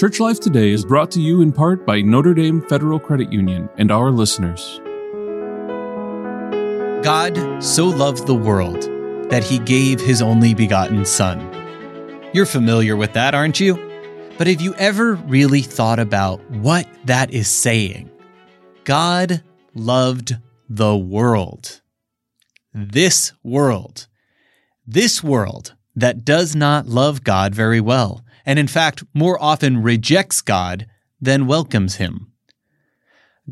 Church Life Today is brought to you in part by Notre Dame Federal Credit Union and our listeners. God so loved the world that he gave his only begotten Son. You're familiar with that, aren't you? But have you ever really thought about what that is saying? God loved the world. This world. This world that does not love God very well, and in fact, more often rejects God than welcomes him.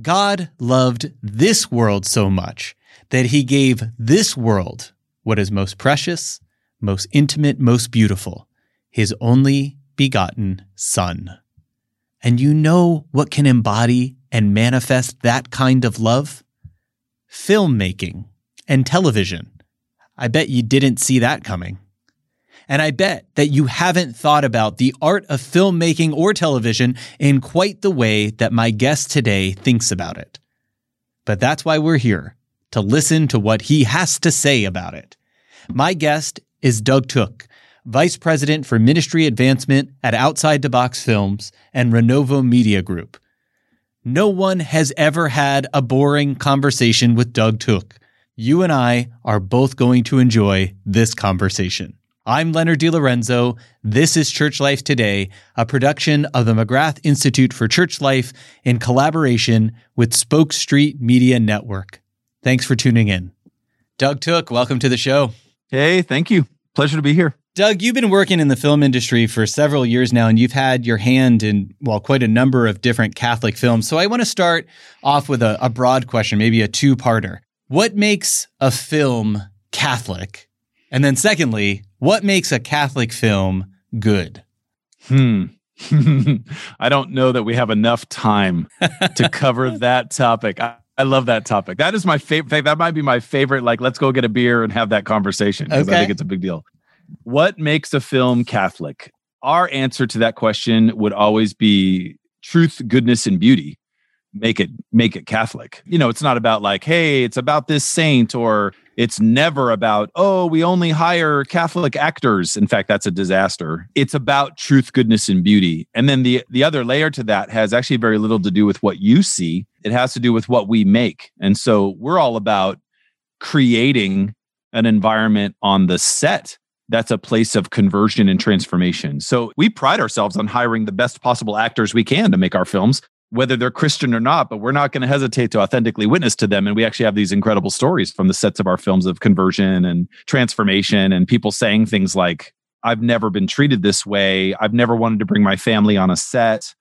God loved this world so much that he gave this world what is most precious, most intimate, most beautiful, his only begotten Son. And you know what can embody and manifest that kind of love? Filmmaking and television. I bet you didn't see that coming. And I bet that you haven't thought about the art of filmmaking or television in quite the way that my guest today thinks about it. But that's why we're here to listen to what he has to say about it. My guest is Doug Tooke, Vice President for Ministry Advancement at Outside the Box Films and Renovo Media Group. No one has ever had a boring conversation with Doug Tooke. You and I are both going to enjoy this conversation. I'm Leonard DiLorenzo. This is Church Life Today, a production of the McGrath Institute for Church Life in collaboration with Spoke Street Media Network. Thanks for tuning in. Doug Tooke, welcome to the show. Hey, thank you. Pleasure to be here. Doug, you've been working in the film industry for several years now, and you've had your hand in, well, quite a number of different Catholic films. So I want to start off with a, a broad question, maybe a two parter. What makes a film Catholic? And then, secondly, what makes a Catholic film good? Hmm. I don't know that we have enough time to cover that topic. I, I, love that topic. That is my favorite. That might be my favorite. Like, let's go get a beer and have that conversation because okay. I think it's a big deal. What makes a film Catholic? Our answer to that question would always be truth, goodness, and beauty make it make it catholic. You know it's not about like hey it's about this saint or it's never about oh we only hire catholic actors. In fact that's a disaster. It's about truth goodness and beauty. And then the the other layer to that has actually very little to do with what you see. It has to do with what we make. And so we're all about creating an environment on the set that's a place of conversion and transformation. So we pride ourselves on hiring the best possible actors we can to make our films whether they're Christian or not, but we're not going to hesitate to authentically witness to them. And we actually have these incredible stories from the sets of our films of conversion and transformation and people saying things like, I've never been treated this way. I've never wanted to bring my family on a set.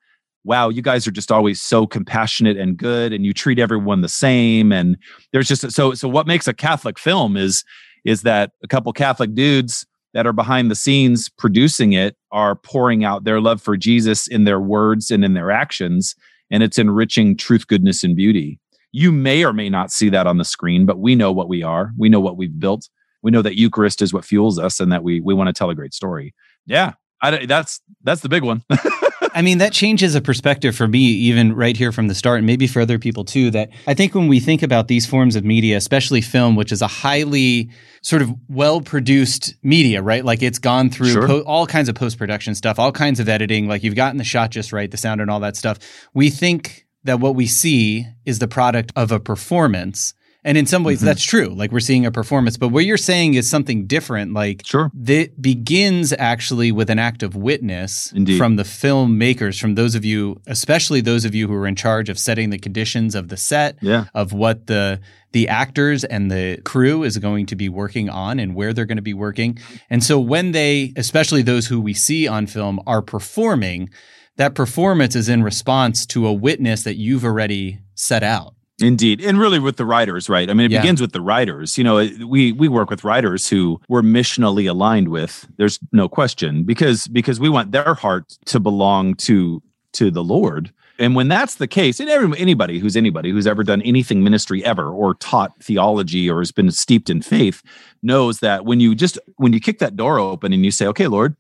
Wow, you guys are just always so compassionate and good and you treat everyone the same. And there's just so so what makes a Catholic film is is that a couple Catholic dudes that are behind the scenes producing it are pouring out their love for Jesus in their words and in their actions and it's enriching truth, goodness, and beauty. You may or may not see that on the screen, but we know what we are. We know what we've built. We know that Eucharist is what fuels us, and that we we want to tell a great story. Yeah, I, that's that's the big one. I mean, that changes a perspective for me, even right here from the start, and maybe for other people too. That I think when we think about these forms of media, especially film, which is a highly sort of well produced media, right? Like it's gone through sure. po- all kinds of post production stuff, all kinds of editing. Like you've gotten the shot just right, the sound and all that stuff. We think that what we see is the product of a performance. And in some ways, mm-hmm. that's true. Like we're seeing a performance, but what you're saying is something different. Like sure, that begins actually with an act of witness Indeed. from the filmmakers, from those of you, especially those of you who are in charge of setting the conditions of the set, yeah. of what the the actors and the crew is going to be working on and where they're going to be working. And so when they, especially those who we see on film, are performing, that performance is in response to a witness that you've already set out. Indeed. And really with the writers, right? I mean, it yeah. begins with the writers. You know, we we work with writers who we're missionally aligned with. There's no question because because we want their heart to belong to to the Lord. And when that's the case, and every, anybody who's anybody who's ever done anything ministry ever or taught theology or has been steeped in faith knows that when you just when you kick that door open and you say, "Okay, Lord,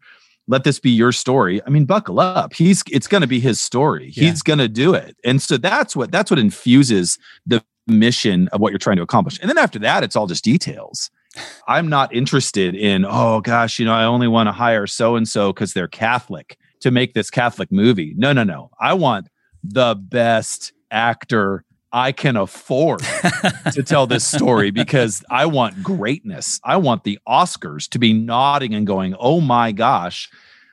let this be your story." I mean, buckle up. He's it's going to be his story. Yeah. He's going to do it. And so that's what that's what infuses the mission of what you're trying to accomplish. And then after that, it's all just details. I'm not interested in, oh gosh, you know, I only want to hire so and so because they're Catholic to make this Catholic movie. No, no, no. I want the best actor I can afford to tell this story because I want greatness. I want the Oscars to be nodding and going, oh my gosh,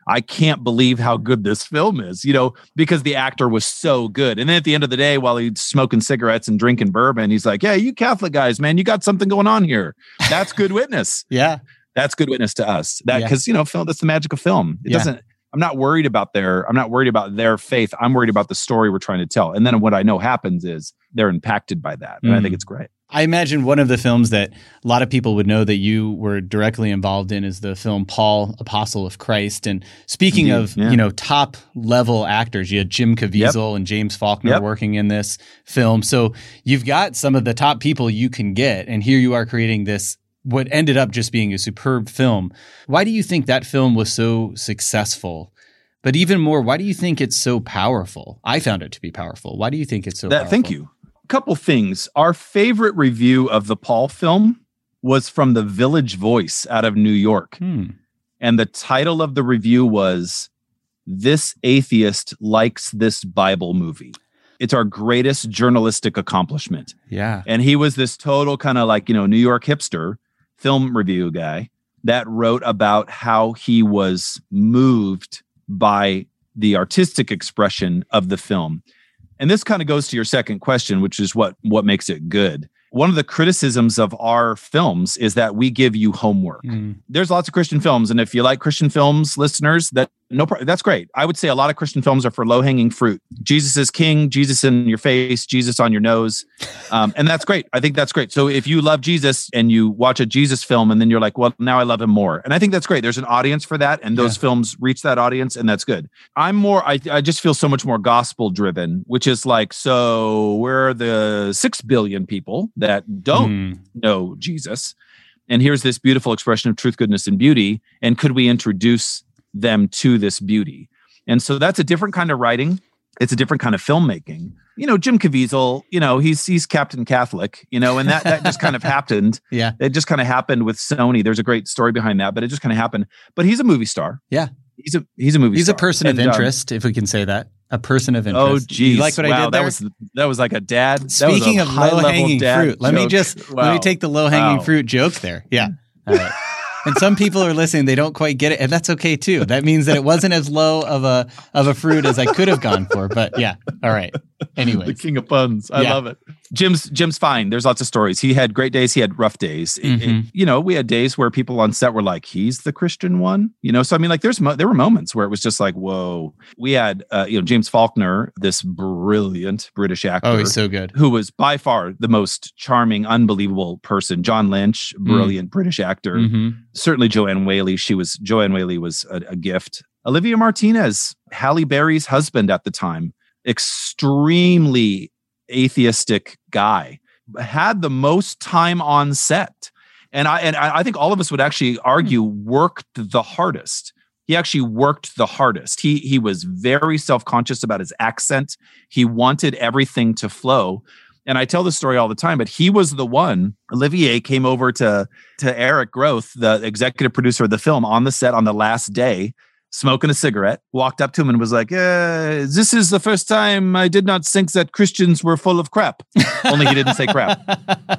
I can't believe how good this film is, you know, because the actor was so good. And then at the end of the day, while he's smoking cigarettes and drinking bourbon, he's like, Yeah, you Catholic guys, man, you got something going on here. That's good witness. yeah. That's good witness to us. That Yeah. because you know, film that's the magic of film. It Yeah. doesn't I'm not worried about their I'm not worried about their faith. I'm worried about the story we're trying to tell. And then what I know happens is they're impacted by that. And I think Mm. it's great. I imagine one of the films that a lot of people would know that you were directly involved in is the film Paul, Apostle of Christ. And speaking Indeed, of, yeah. you know, top level actors, you had Jim Caviezel and James Faulkner Yep. working in this film. So you've got some of the top people you can get. And here you are creating this, what ended up just being a superb film. Why do you think that film was so successful? But even more, why do you think it's so powerful? I found it to be powerful. Why do you think it's so that powerful? thank you. A couple things. Our favorite review of the Paul film was from the Village Voice out of New York. Hmm. And the title of the review was This Atheist Likes This Bible Movie. It's our greatest journalistic accomplishment. Yeah. And he was this total kind of like, you know, New York hipster film review guy that wrote about how he was moved by the artistic expression of the film. And this kind of goes to your second question, which is what what makes it good. One of the criticisms of our films is that we give you homework Mm. there's lots of Christian films, and if you like Christian films, listeners, that no, that's great. I would say a lot of Christian films are for low hanging fruit. Jesus is king, Jesus in your face, Jesus on your nose, um, and that's great. I think that's great. So if you love Jesus and you watch a Jesus film, and then you're like, well, now I love him more, and I think that's great. There's an audience for that, and those Yeah. films reach that audience, and that's good. I'm more. I I just feel so much more gospel driven, which is like, so we're the six billion people that don't Mm. know Jesus. And here's this beautiful expression of truth, goodness, and beauty. And could we introduce them to this beauty? And so that's a different kind of writing. It's a different kind of filmmaking. You know, Jim Caviezel, you know, he's he's Captain Catholic, you know, and that that just kind of happened. Yeah. It just kind of happened with Sony. There's a great story behind that, but it just kind of happened. But he's a movie star. Yeah. He's a he's a movie He's a star. person of And, um, interest, if we can say that. A person of interest. Oh, geez! You like what I did there? That was that was like a dad. was a Speaking of low hanging fruit, let me just let me take the low hanging Wow. fruit joke there. Yeah. All right. And some people are listening; they don't quite get it, and that's okay too. That means that it wasn't as low of a of a fruit as I could have gone for. But yeah, all right. Anyway, the king of puns. I Yeah. love it. Jim's Jim's fine. There's lots of stories. He had great days. He had rough days. It- it- you know, we had days where people on set were like, "He's the Christian one." You know, so I mean, like, there's mo- there were moments where it was just like, "Whoa." We had, uh, you know, James Faulkner, this brilliant British actor. oh, he's so good. who was by far the most charming, unbelievable person. John Lynch, brilliant British actor. hmm Certainly Joanne Whaley. She was Joanne Whaley was a, a gift. Olivier Martinez, Halle Berry's husband at the time, extremely atheistic guy, had the most time on set. And I and I think all of us would actually argue worked the hardest. He actually worked the hardest. He he was very self-conscious about his accent. He wanted everything to flow. And I tell this story all the time, but he was the one. Olivier came over to to Eric Groth, the executive producer of the film, on the set on the last day, smoking a cigarette, walked up to him and was like, uh, This is the first time I did not think that Christians were full of crap. Only he didn't say crap.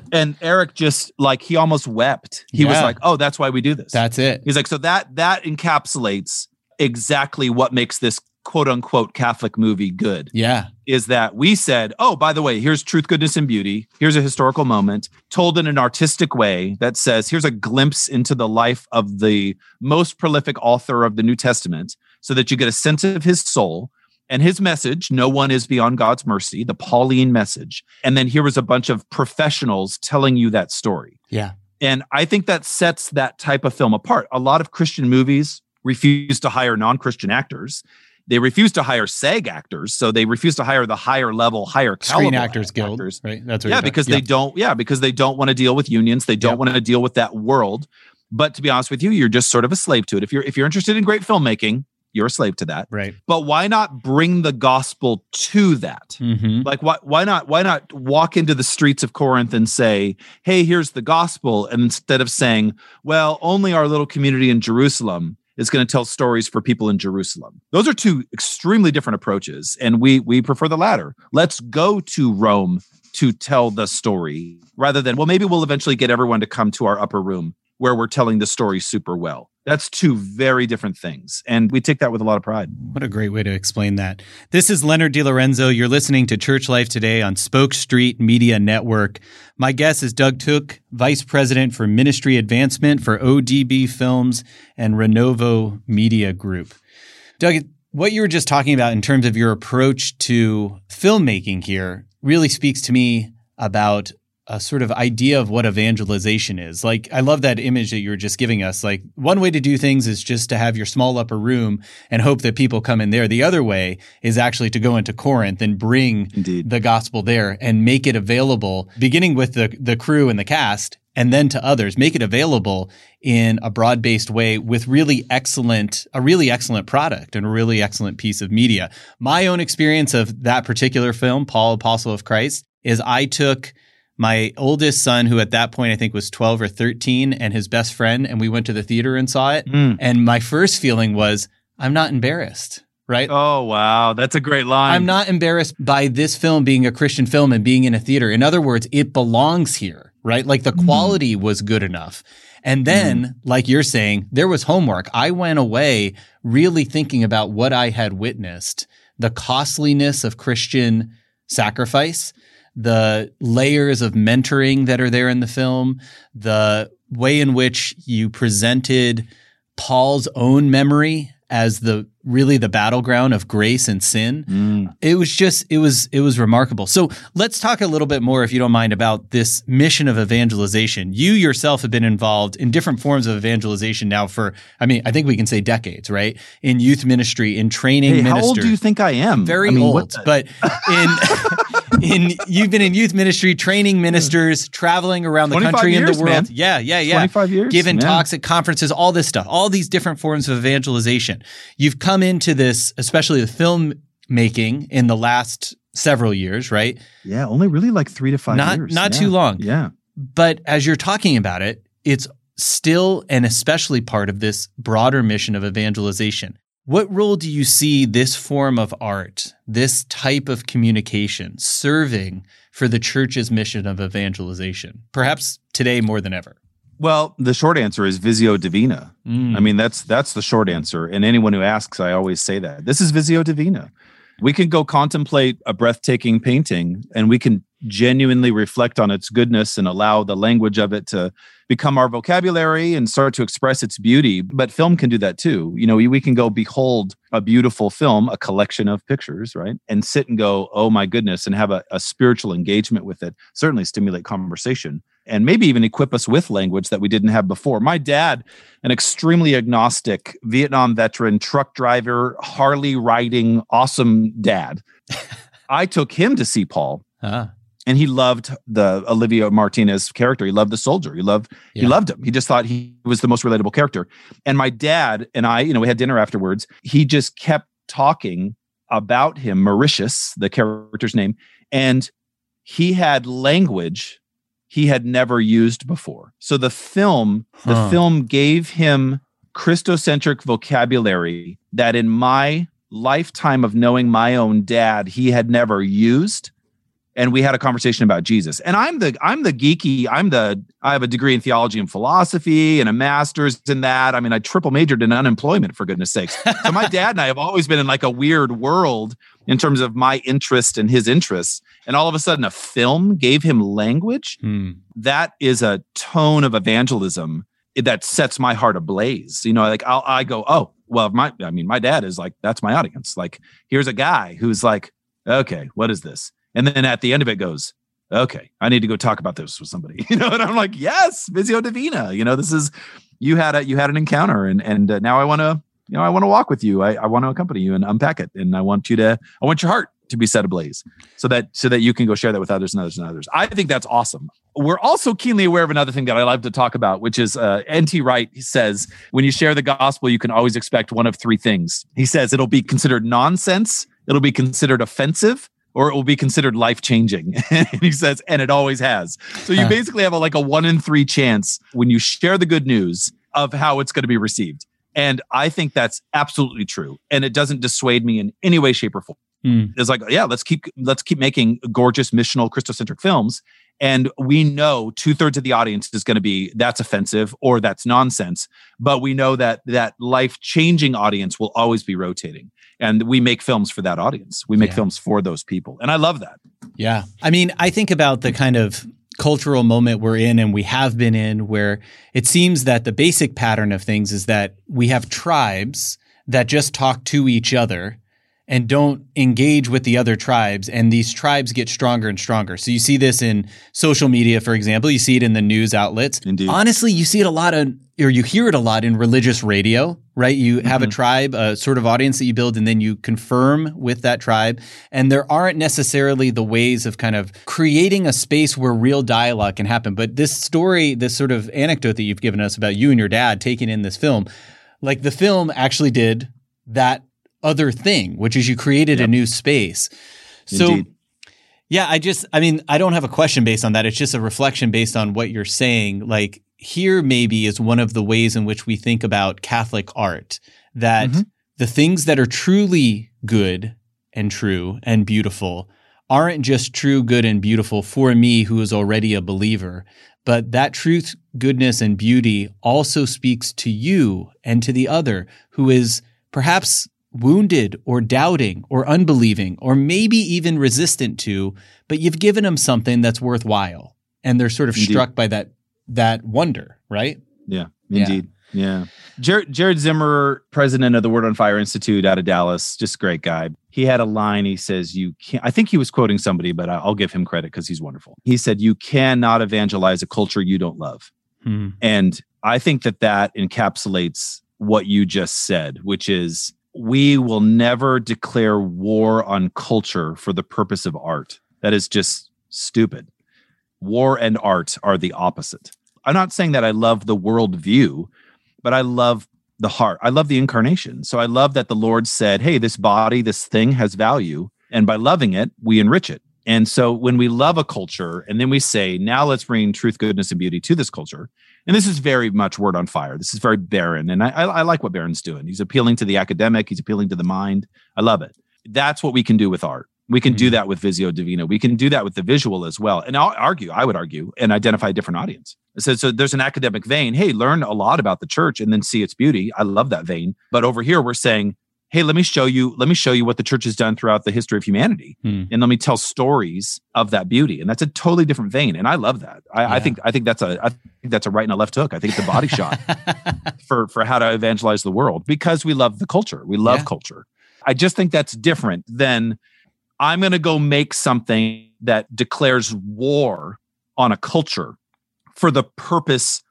And Eric just like, he almost wept. He was like, Oh, that's why we do this. That's it. He's like, So that that encapsulates exactly what makes this quote unquote Catholic movie good Yeah. Is that we said, oh, by the way, here's truth, goodness, and beauty. Here's a historical moment told in an artistic way that says, here's a glimpse into the life of the most prolific author of the New Testament so that you get a sense of his soul and his message no one is beyond God's mercy, the Pauline message. And then here was a bunch of professionals telling you that story. Yeah. And I think that sets that type of film apart. A lot of Christian movies refuse to hire non Christian actors. They refuse to hire SAG actors. So they refuse to hire the higher level, higher Screen caliber Actors Guild. actors. Right. That's what Yeah, because talking- they don't, yeah, because they don't want to deal with unions. They don't Yep. want to deal with that world. But to be honest with you, you're just sort of a slave to it. If you're if you're interested in great filmmaking, you're a slave to that. Right. But why not bring the gospel to that? Mm-hmm. Like why why not why not walk into the streets of Corinth and say, "Hey, here's the gospel," and instead of saying, "Well, only our little community in Jerusalem is going to tell stories for people in Jerusalem. Those are two extremely different approaches, and we we prefer the latter. Let's go to Rome to tell the story rather than well maybe we'll eventually get everyone to come to our upper room where we're telling the story super well. That's two very different things. And we take that with a lot of pride. What a great way to explain that. This is Leonard DiLorenzo. You're listening to Church Life Today on Spoke Street Media Network. My guest is Doug Tooke, Vice President for Ministry Advancement for ODB Films and Renovo Media Group. Doug, what you were just talking about in terms of your approach to filmmaking here really speaks to me about a sort of idea of what evangelization is. Like, I love that image that you were just giving us. Like, one way to do things is just to have your small upper room and hope that people come in there. The other way is actually to go into Corinth and bring Indeed. the gospel there and make it available, beginning with the, the crew and the cast and then to others, make it available in a broad based way with really excellent, a really excellent product and a really excellent piece of media. My own experience of that particular film, Paul, Apostle of Christ, is I took my oldest son, who at that point I think was 12 or 13, and his best friend, and we went to the theater and saw it. Mm. And my first feeling was, I'm not embarrassed, right? Oh, wow. That's a great line. I'm not embarrassed by this film being a Christian film and being in a theater. In other words, it belongs here, right? Like the quality was good enough. And then, like you're saying, there was homework. I went away really thinking about what I had witnessed, the costliness of Christian sacrifice, the layers of mentoring that are there in the film, the way in which you presented Paul's own memory as the really the battleground of grace and sin. Mm. It was just it was it was remarkable. So let's talk a little bit more, if you don't mind, about this mission of evangelization. You yourself have been involved in different forms of evangelization now for I mean I think we can say decades, right? In youth ministry, in training Hey, how old do you think I am? Very I mean, old, but in in you've been in youth ministry, training ministers, traveling around the 25 country and the world. man. Yeah, yeah, yeah. 25 years, Giving talks at conferences, all this stuff, all these different forms of evangelization. You've come into this, especially the film making in the last several years, right? yeah, only really like three to five Not- years. not Yeah. too long. Yeah. But as you're talking about it, it's still and especially part of this broader mission of evangelization. What role do you see this form of art, this type of communication serving for the church's mission of evangelization? Perhaps today more than ever. Well, the short answer is Visio Divina. Mm. I mean, that's that's the short answer. And anyone who asks, I always say that. This is Visio Divina. We can go contemplate a breathtaking painting and we can genuinely reflect on its goodness and allow the language of it to become our vocabulary and start to express its beauty. But film can do that too. You know, we, can go behold a beautiful film, a collection of pictures, right? And sit and go, oh my goodness, and have a, a spiritual engagement with it. Certainly stimulate conversation and maybe even equip us with language that we didn't have before. My dad, an extremely agnostic Vietnam veteran, truck driver, Harley riding, awesome dad. I took him to see Paul Ah, and he loved the Olivier Martinez character. He loved the soldier. He loved he loved him. He just thought he was the most relatable character. And my dad and I, you know, we had dinner afterwards. He just kept talking about him, Mauritius, the character's name, and he had language he had never used before. So the film, the film gave him Christocentric vocabulary that in my lifetime of knowing my own dad, he had never used and we had a conversation about Jesus. And I'm the I'm the geeky, I'm the I have a degree in theology and philosophy and a master's in that. I mean, I triple majored in unemployment for goodness sakes. So my dad and I have always been in like a weird world in terms of my interest and his interests. And all of a sudden a film gave him language. hmm. That is a tone of evangelism that sets my heart ablaze. You know, like I'll, I go, oh, well, my, I mean, my dad is like, that's my audience. Like, here's a guy who's like, okay, what is this? And then at the end of it goes, okay, I need to go talk about this with somebody, you know? And I'm like, yes, Visio Divina, you know, this is, you had a, you had an encounter and, and uh, now I want to, you know, I want to walk with you. I, I want to accompany you and unpack it. And I want you to, I want your heart to be set ablaze so that, so that you can go share that with others and others and others. I think that's awesome. We're also keenly aware of another thing that I love to talk about, which is uh, N.T. Wright says, when you share the gospel, you can always expect one of three things. He says it'll be considered nonsense, it'll be considered offensive, or it will be considered life changing. and he says, and it always has. So you basically have a, like a one in three chance when you share the good news of how it's going to be received. And I think that's absolutely true. And it doesn't dissuade me in any way, shape, or form. Mm. It's like, yeah, let's keep let's keep making gorgeous missional Christocentric films. And we know two thirds of the audience is going to be that's offensive or that's nonsense. But we know that that life changing audience will always be rotating. And we make films for that audience. We make yeah. films for those people. And I love that. Yeah. I mean, I think about the kind of cultural moment we're in and we have been in where it seems that the basic pattern of things is that we have tribes that just talk to each other and don't engage with the other tribes and these tribes get stronger and stronger. So you see this in social media for example, you see it in the news outlets. Indeed. Honestly, you see it a lot of or you hear it a lot in religious radio, right? You have mm-hmm. a tribe, a sort of audience that you build and then you confirm with that tribe and there aren't necessarily the ways of kind of creating a space where real dialogue can happen. But this story, this sort of anecdote that you've given us about you and your dad taking in this film, like the film actually did that other thing, which is you created yep. a new space. So, Indeed. yeah, I just, I mean, I don't have a question based on that. It's just a reflection based on what you're saying. Like, here maybe is one of the ways in which we think about Catholic art that mm-hmm. the things that are truly good and true and beautiful aren't just true, good, and beautiful for me who is already a believer, but that truth, goodness, and beauty also speaks to you and to the other who is perhaps wounded or doubting or unbelieving or maybe even resistant to, but you've given them something that's worthwhile. And they're sort of indeed. struck by that that wonder, right? Yeah, indeed. Yeah. yeah. Jared, Jared Zimmerer, president of the Word on Fire Institute out of Dallas, just a great guy. He had a line. He says, You can't, I think he was quoting somebody, but I'll give him credit because he's wonderful. He said, You cannot evangelize a culture you don't love. Hmm. And I think that that encapsulates what you just said, which is we will never declare war on culture for the purpose of art. That is just stupid. War and art are the opposite. I'm not saying that I love the world view, but I love the heart. I love the incarnation. So I love that the Lord said, Hey, this body, this thing has value. And by loving it, we enrich it. And so when we love a culture and then we say, now let's bring truth, goodness, and beauty to this culture, and this is very much word on fire. This is very Barron. And I, I, I like what Barron's doing. He's appealing to the academic, he's appealing to the mind. I love it. That's what we can do with art. We can mm-hmm. do that with Visio Divina. We can do that with the visual as well. And I'll argue, I would argue, and identify a different audience. So, so there's an academic vein. Hey, learn a lot about the church and then see its beauty. I love that vein. But over here, we're saying, hey let me show you let me show you what the church has done throughout the history of humanity hmm. and let me tell stories of that beauty. And that's a totally different vein and i love that. I, yeah. I, think i think that's a i think that's a right and a left hook. I think it's a body shot for for how to evangelize the world because we love the culture. We love yeah. culture. I just think that's different than i'm going to go make something that declares war on a culture for the purpose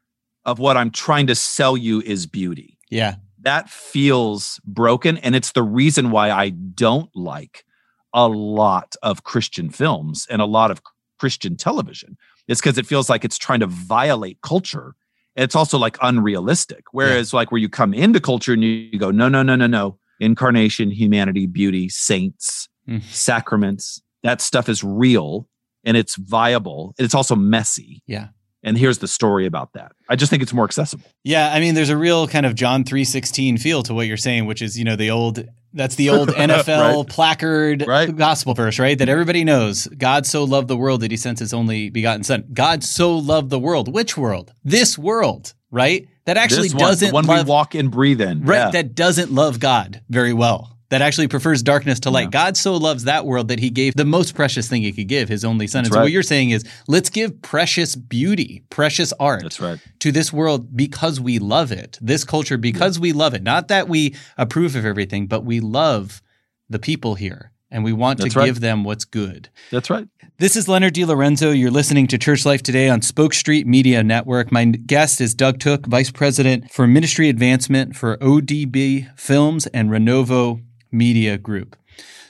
of what i'm trying to sell you is beauty. Yeah that feels broken. And it's the reason why I don't like a lot of Christian films and a lot of Christian television. It's because it feels like it's trying to violate culture. It's also like unrealistic. Whereas, yeah. like, where you come into culture and you, go, no, no, no, no, no. Incarnation, humanity, beauty, saints, mm. sacraments, that stuff is real and it's viable. It's also messy. Yeah and here's the story about that. I just think it's more accessible. Yeah, I mean, there's a real kind of John three sixteen feel to what you're saying, which is you know the old that's the old NFL right. placard right. gospel verse, right? That everybody knows. God so loved the world that He sent His only begotten Son. God so loved the world. Which world? This world, right? That actually one, doesn't the one love, we walk and breathe in, right? Yeah. That doesn't love God very well that actually prefers darkness to light. Yeah. God so loves that world that he gave the most precious thing he could give, his only son. That's and so right. what you're saying is let's give precious beauty, precious art right. to this world because we love it. This culture because yeah. we love it. Not that we approve of everything, but we love the people here and we want That's to right. give them what's good. That's right. This is Leonard DiLorenzo. You're listening to Church Life Today on Spoke Street Media Network. My guest is Doug Tooke, Vice President for Ministry Advancement for ODB Films and Renovo Media Group.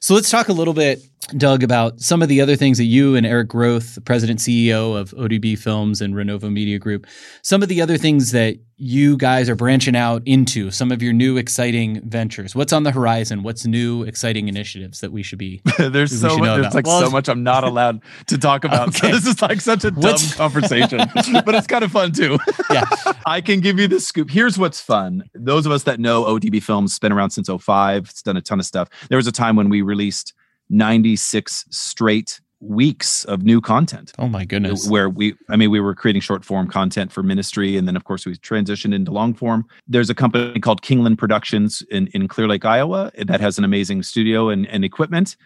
So let's talk a little bit Doug, about some of the other things that you and Eric Groth, the president CEO of ODB Films and Renovo Media Group, some of the other things that you guys are branching out into, some of your new exciting ventures. What's on the horizon? What's new exciting initiatives that we should be? there's so much, know there's about? like Well, so much I'm not allowed to talk about. Okay. So this is like such a dumb conversation, but it's kind of fun too. Yeah. I can give you the scoop. Here's what's fun. Those of us that know ODB Films, been around since 05. It's done a ton of stuff. There was a time when we released 96 straight weeks of new content. Oh my goodness. where we i mean we were creating short form content for ministry and then of course we transitioned into long form. There's a company called kingland productions in, in clear lake iowa that has an amazing studio and, and equipment.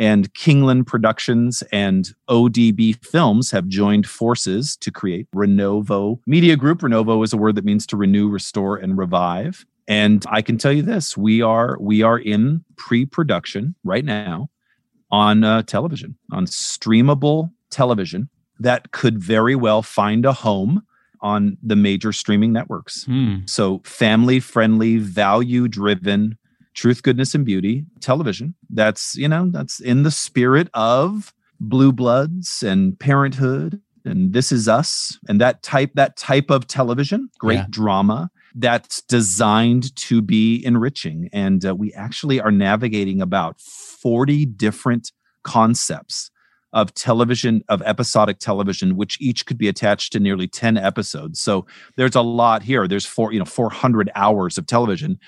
And kingland productions and odb films have joined forces to create renovo media group. Renovo is a word that means to renew restore and revive. And i can tell you this we are we are in pre-production right now on uh, television, on streamable television that could very well find a home on the major streaming networks. Hmm. So, family friendly, value driven, truth, goodness, and beauty television. That's, you know, that's in the spirit of Blue Bloods and Parenthood and This Is Us and that type, that type of television, great Yeah. drama that's designed to be enriching. And uh, we actually are navigating about 40 different concepts of television, of episodic television, which each could be attached to nearly 10 episodes. So there's a lot here. There's four, you know, 400 hours of television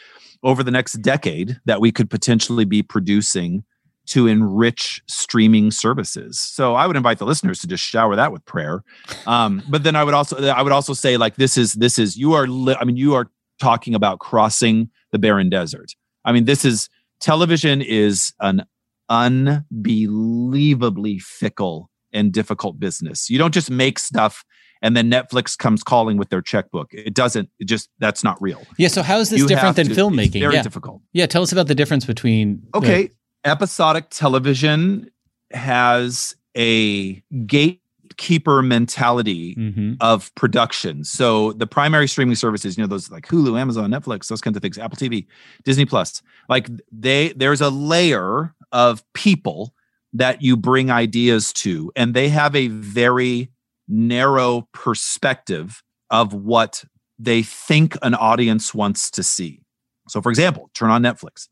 over the next decade that we could potentially be producing to enrich streaming services. So I would invite the listeners to just shower that with prayer. Um, but then I would also I would also say like this is this is you are li- I mean you are talking about crossing the barren desert. I mean this is television is an unbelievably fickle and difficult business. You don't just make stuff and then Netflix comes calling with their checkbook. It doesn't. It just that's not real. Yeah. So how is this You different than to- filmmaking? It's very yeah. difficult. Yeah. Tell us about the difference between. the- Okay. Episodic television has a gatekeeper mentality Mhm. of production. So the primary streaming services, you know, those like Hulu, Amazon, Netflix, those kinds of things, Apple TV, Disney Plus, like they there's a layer of people that you bring ideas to, and they have a very narrow perspective of what they think an audience wants to see. So, for example, turn on Netflix.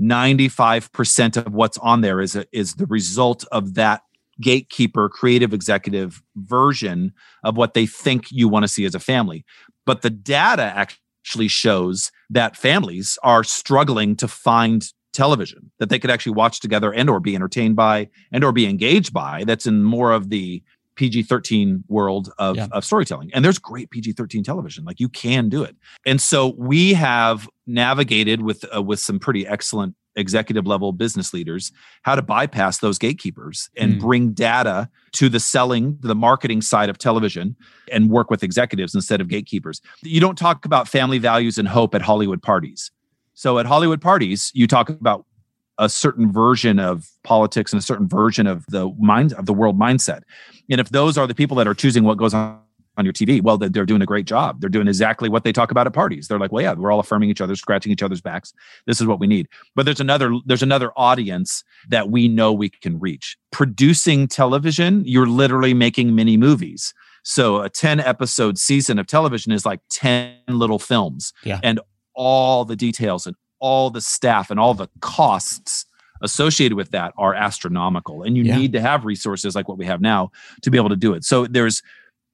95% of what's on there is, a, is the result of that gatekeeper, creative executive version of what they think you want to see as a family. But the data actually shows that families are struggling to find television that they could actually watch together and or be entertained by and or be engaged by that's in more of the PG-13 world of, Yeah. of storytelling. And there's great PG-13 television. Like you can do it. And so we have navigated with uh, with some pretty excellent executive level business leaders how to bypass those gatekeepers and Mm. bring data to the selling, the marketing side of television and work with executives instead of gatekeepers. You don't talk about family values and hope at Hollywood parties. So at Hollywood parties, you talk about a certain version of politics and a certain version of the mind of the world mindset. And if those are the people that are choosing what goes on on your TV, well, they're doing a great job. They're doing exactly what they talk about at parties. They're like, well, yeah, we're all affirming each other, scratching each other's backs. This is what we need. But there's another there's another audience that we know we can reach. Producing television, you're literally making mini movies. So a 10 episode season of television is like 10 little films. Yeah. And all the details and all the staff and all the costs associated with that are astronomical. And you Yeah. need to have resources like what we have now to be able to do it. So there's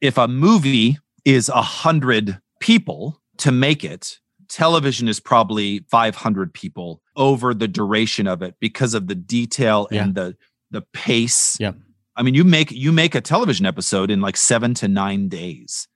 if a movie is a hundred people to make it, television is probably 500 people over the duration of it because of the detail Yeah. and the the pace. yeah I mean, you make you make a television episode in like seven to nine days,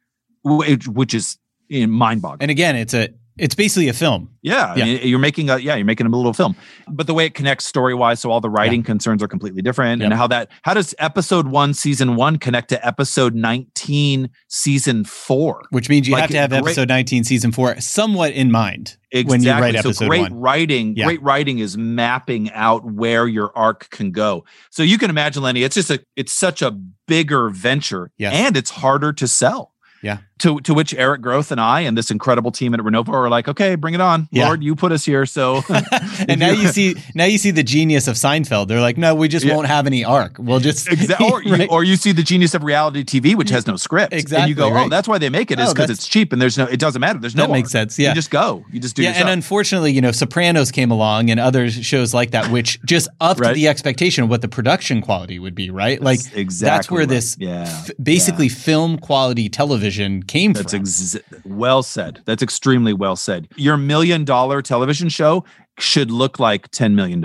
which, which is mind boggling. And again, it's a it's basically a film. Yeah, Yeah. I mean, you're making a yeah, you're making a little film. But the way it connects story wise, so all the writing concerns are completely different, and how that how does episode one, season one, connect to episode 19, season four? Which means you Like, have to have great- episode 19, season four, somewhat in mind when you write episode so great one. writing, Yeah. great writing is mapping out where your arc can go. So you can imagine, Lenny, it's just a it's such a bigger venture, Yes. and it's harder to sell. Yeah. To to which Eric Groth and I and this incredible team at Renovo are like, okay, bring it on, Yeah. Lord, you put us here, so and now you see now you see the genius of Seinfeld. They're like, no, we just Yeah. won't have any arc. We'll just Exactly. Or, you, Right. or you see the genius of reality TV, which has no script. Exactly. And you go, oh, that's why they make it is Oh, because that's- it's cheap and there's no, it doesn't matter. There's no That makes sense, yeah. You just go. You just do yeah, and unfortunately, you know, Sopranos came along and other shows like that, which just upped Right. the expectation of what the production quality would be, right? Like That's exactly that's where right. this Yeah, f- basically film quality television came That's from. ex- well said. That's extremely well said. Your million dollar television show should look like $10 million.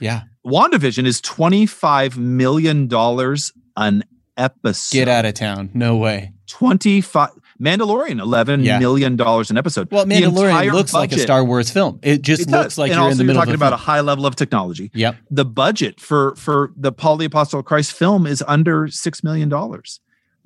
yeah, WandaVision is $25 million an episode. get out of town. No way. 25 Mandalorian, eleven Yeah. million dollars an episode. Well, Mandalorian looks like a Star Wars film. It just It looks like and you're also in the you're middle talking about a high level of technology. Yep. The budget for for the Paul the Apostle of Christ film is under six million dollars.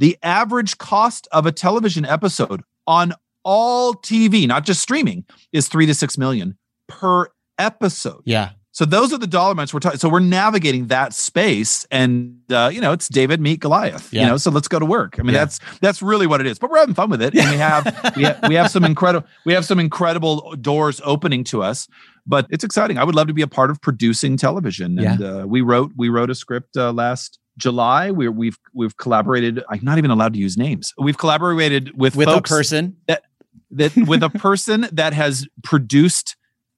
The average cost of a television episode on all TV, not just streaming, is three to six million per episode. Yeah. So those are the dollar amounts we're talking. So we're navigating that space, and uh, you know, it's David meet Goliath. Yeah. You know, so let's go to work. I mean, Yeah. that's that's really what it is. But we're having fun with it, and we have we have, we have some incredible we have some incredible doors opening to us. But it's exciting. I would love to be a part of producing television. And uh, we wrote we wrote a script uh, last July. We're, we've we've collaborated. I'm not even allowed to use names. We've collaborated with With folks a person. that that with a person that has produced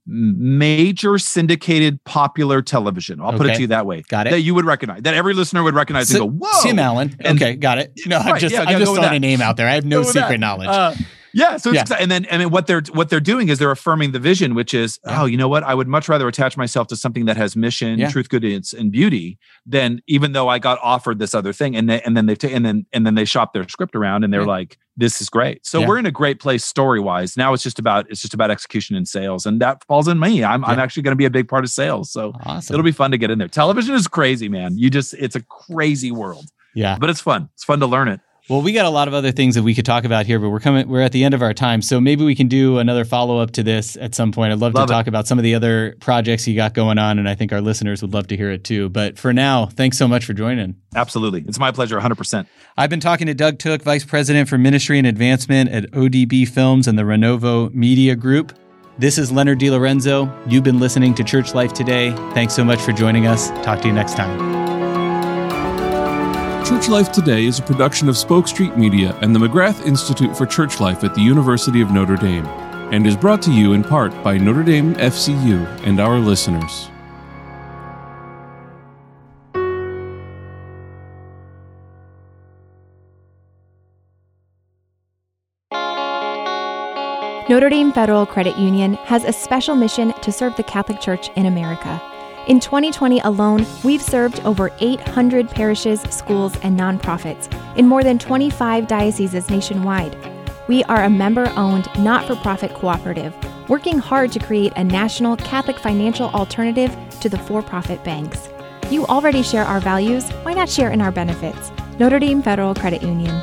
major syndicated popular television. I'll put it to you that way. Got it. That you would recognize, that every listener would recognize and go, "Whoa!" Tim Allen. And- okay, got it. No, I'm Right, just yeah, I'm just throwing that. a name out there. I have no secret that. knowledge. Uh, yeah, so it's Yeah. exciting. And then, I mean, what they're what they're doing is they're affirming the vision, which is, Yeah. oh, you know what? I would much rather attach myself to something that has mission, Yeah. truth, goodness, and beauty than even though I got offered this other thing. And they, and then they've ta- and then and then they shop their script around and they're like, this is great. So we're in a great place story wise. Now it's just about it's just about execution and sales, and that falls in me. I'm I'm actually going to be a big part of sales. So awesome. it'll be fun to get in there. Television is crazy, man. You just it's a crazy world, yeah. but it's fun. It's fun to learn it. Well, we got a lot of other things that we could talk about here, but we're coming we're at the end of our time. So maybe we can do another follow-up to this at some point. I'd love, Love to it. talk about some of the other projects you got going on and I think our listeners would love to hear it too. But for now, thanks so much for joining. Absolutely, it's my pleasure. 100. percent I've been talking to Doug Tooke, Vice President for Ministry and Advancement at ODB Films and the Renovo Media Group. This is Leonard DiLorenzo. You've been listening to Church Life Today. Thanks so much for joining us. Talk to you next time. Church Life Today is a production of Spoke Street Media and the McGrath Institute for Church Life at the University of Notre Dame, and is brought to you in part by Notre Dame FCU and our listeners. Notre Dame Federal Credit Union has a special mission to serve the Catholic Church in America. In 2020 alone, we've served over 800 parishes, schools, and nonprofits in more than 25 dioceses nationwide. We are a member owned, not for profit cooperative, working hard to create a national Catholic financial alternative to the for profit banks. You already share our values, why not share in our benefits? Notre Dame Federal Credit Union.